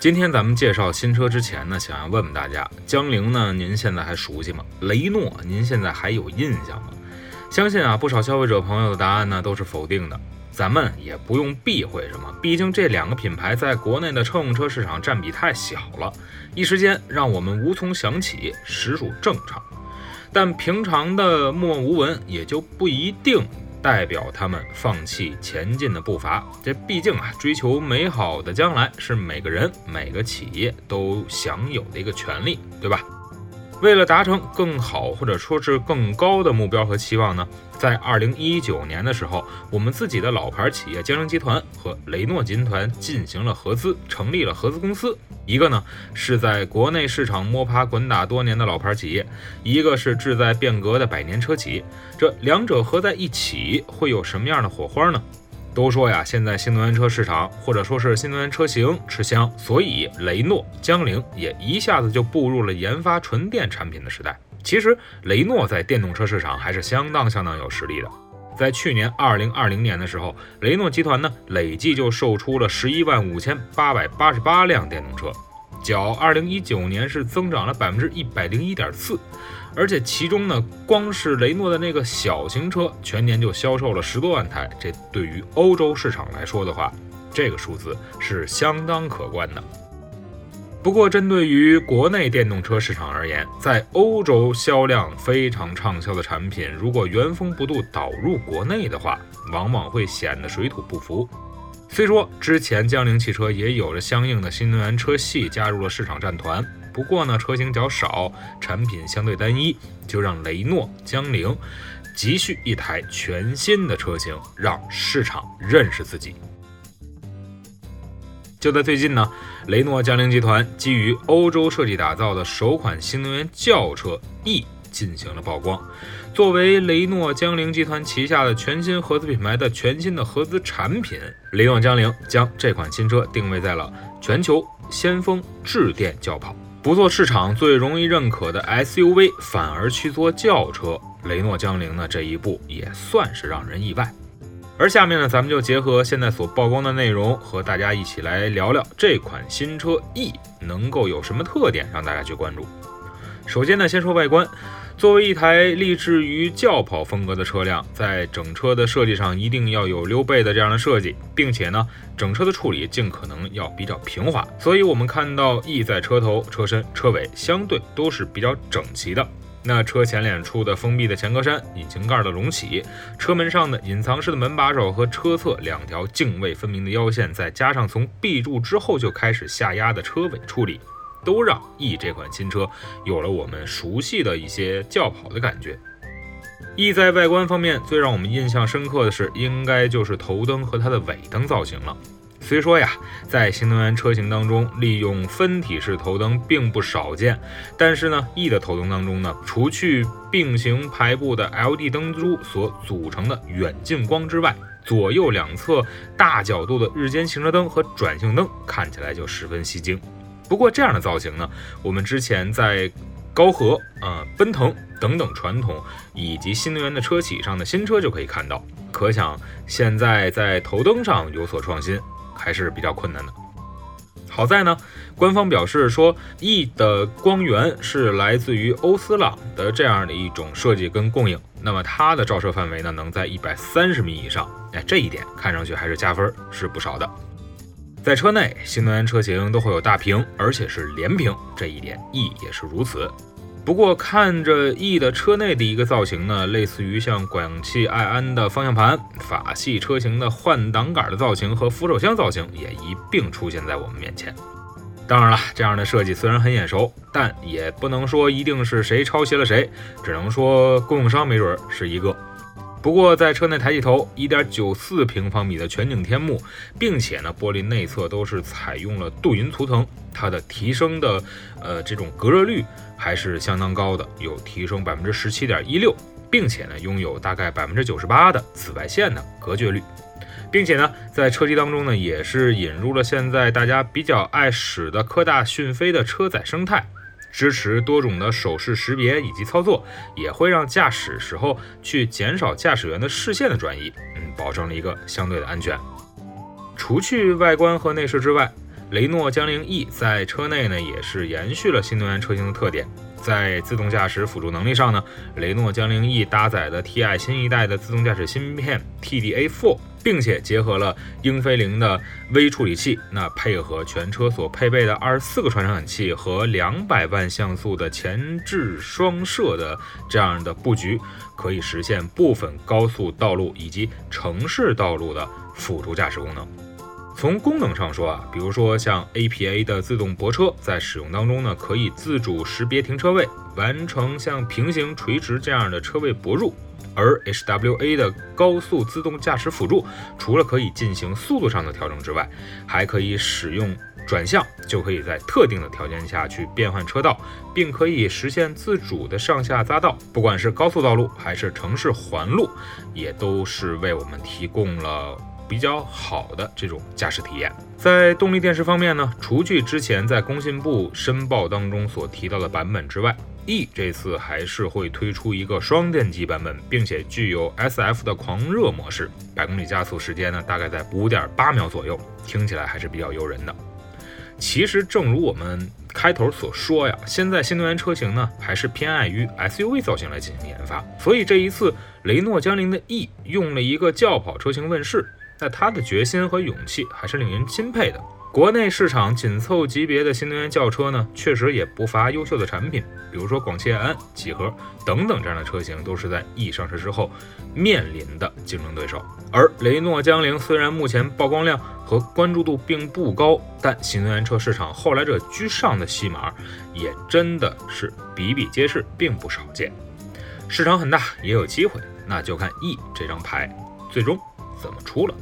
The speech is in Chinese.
今天咱们介绍新车之前呢，想要问问大家，江铃呢，您现在还熟悉吗？雷诺，您现在还有印象吗？相信啊，不少消费者朋友的答案呢都是否定的。咱们也不用避讳什么，毕竟这两个品牌在国内的乘用车市场占比太小了，一时间让我们无从想起，实属正常。但平常的默默无闻，也就不一定。代表他们放弃前进的步伐，这毕竟啊，追求美好的将来是每个人、每个企业都享有的一个权利，对吧？为了达成更好或者说是更高的目标和期望呢，在二零一九年的时候，我们自己的老牌企业江铃集团和雷诺集团进行了合资，成立了合资公司。一个呢是在国内市场摸爬滚打多年的老牌企业，一个是志在变革的百年车企。这两者合在一起会有什么样的火花呢？都说呀，现在新能源车市场或者说是新能源车型吃香，所以雷诺、江铃也一下子就步入了研发纯电产品的时代。其实雷诺在电动车市场还是相当相当有实力的。在去年二零二零年的时候，雷诺集团呢累计就售出了十一万五千八百八十八辆电动车，较二零一九年是增长了百分之一百零一点四。而且其中呢，光是雷诺的那个小型车，全年就销售了十多万台。这对于欧洲市场来说的话，这个数字是相当可观的。不过，针对于国内电动车市场而言，在欧洲销量非常畅销的产品，如果原封不动导入国内的话，往往会显得水土不服。虽说之前江铃汽车也有着相应的新能源车系加入了市场战团。不过呢，车型较少，产品相对单一，就让雷诺、江铃急需一台全新的车型，让市场认识自己。就在最近呢，雷诺江铃集团基于欧洲设计打造的首款新能源轿车 E 进行了曝光。作为雷诺江铃集团旗下的全新合资品牌的全新的合资产品，雷诺江铃将这款新车定位在了全球先锋智电轿跑。不做市场最容易认可的 SUV，反而去做轿车，雷诺江铃呢这一步也算是让人意外。而下面呢，咱们就结合现在所曝光的内容，和大家一起来聊聊这款新车 E 能够有什么特点，让大家去关注。首先呢，先说外观。作为一台立志于轿跑风格的车辆，在整车的设计上一定要有溜背的这样的设计，并且呢，整车的处理尽可能要比较平滑。所以，我们看到 E 在车头、车身、车尾相对都是比较整齐的。那车前脸处的封闭的前格栅、引擎盖的隆起、车门上的隐藏式的门把手和车侧两条泾渭分明的腰线，再加上从 B 柱之后就开始下压的车尾处理。都让 E 这款新车有了我们熟悉的一些轿跑的感觉。E 在外观方面最让我们印象深刻的是，应该就是头灯和它的尾灯造型了。虽说呀，在新能源车型当中，利用分体式头灯并不少见，但是呢，E 的头灯当中呢，除去并行排布的 LED 灯珠所组成的远近光之外，左右两侧大角度的日间行车灯和转向灯看起来就十分吸睛。不过这样的造型呢，我们之前在高和、啊奔腾等等传统以及新能源的车企上的新车就可以看到。可想现在在头灯上有所创新还是比较困难的。好在呢，官方表示说，E 的光源是来自于欧司朗的这样的一种设计跟供应，那么它的照射范围呢能在一百三十米以上。哎，这一点看上去还是加分，是不少的。在车内，新能源车型都会有大屏，而且是连屏，这一点 E 也是如此。不过看着 E 的车内的一个造型呢，类似于像广汽埃安的方向盘、法系车型的换挡杆的造型和扶手箱造型也一并出现在我们面前。当然了，这样的设计虽然很眼熟，但也不能说一定是谁抄袭了谁，只能说供应商没准是一个。不过，在车内抬起头，1.94平方米的全景天幕，并且呢，玻璃内侧都是采用了镀银涂层，它的提升的呃这种隔热率还是相当高的，有提升百分之十七点一六。并且呢拥有大概百分之九十八的紫外线的隔绝率，并且呢在车机当中呢也是引入了现在大家比较爱使的科大讯飞的车载生态。支持多种的手势识别以及操作，也会让驾驶时候去减少驾驶员的视线的转移，嗯，保证了一个相对的安全。除去外观和内饰之外，雷诺江铃 E 在车内呢也是延续了新能源车型的特点。在自动驾驶辅助能力上呢，雷诺江铃 E 搭载的 Ti 新一代的自动驾驶芯片 TDA4，并且结合了英飞凌的微处理器，那配合全车所配备的二十四个传感器和两百万像素的前置双摄的这样的布局，可以实现部分高速道路以及城市道路的辅助驾驶功能。从功能上说啊，比如说像 APA 的自动泊车，在使用当中呢，可以自主识别停车位，完成像平行、垂直这样的车位泊入；而 HWA 的高速自动驾驶辅助，除了可以进行速度上的调整之外，还可以使用转向，就可以在特定的条件下去变换车道，并可以实现自主的上下匝道。不管是高速道路还是城市环路，也都是为我们提供了。比较好的这种驾驶体验，在动力电池方面呢，除去之前在工信部申报当中所提到的版本之外，E 这次还是会推出一个双电机版本，并且具有 SF 的狂热模式，百公里加速时间呢大概在五点八秒左右，听起来还是比较诱人的。其实正如我们开头所说呀，现在新能源车型呢还是偏爱于 SUV 造型来进行研发，所以这一次雷诺江铃的 E 用了一个轿跑车型问世。那他的决心和勇气还是令人钦佩的。国内市场紧凑级别的新能源轿车呢，确实也不乏优秀的产品，比如说广汽埃安、几何等等这样的车型，都是在 E 上市之后面临的竞争对手。而雷诺江铃虽然目前曝光量和关注度并不高，但新能源车市场后来者居上的戏码也真的是比比皆是，并不少见。市场很大，也有机会，那就看 E 这张牌最终怎么出了。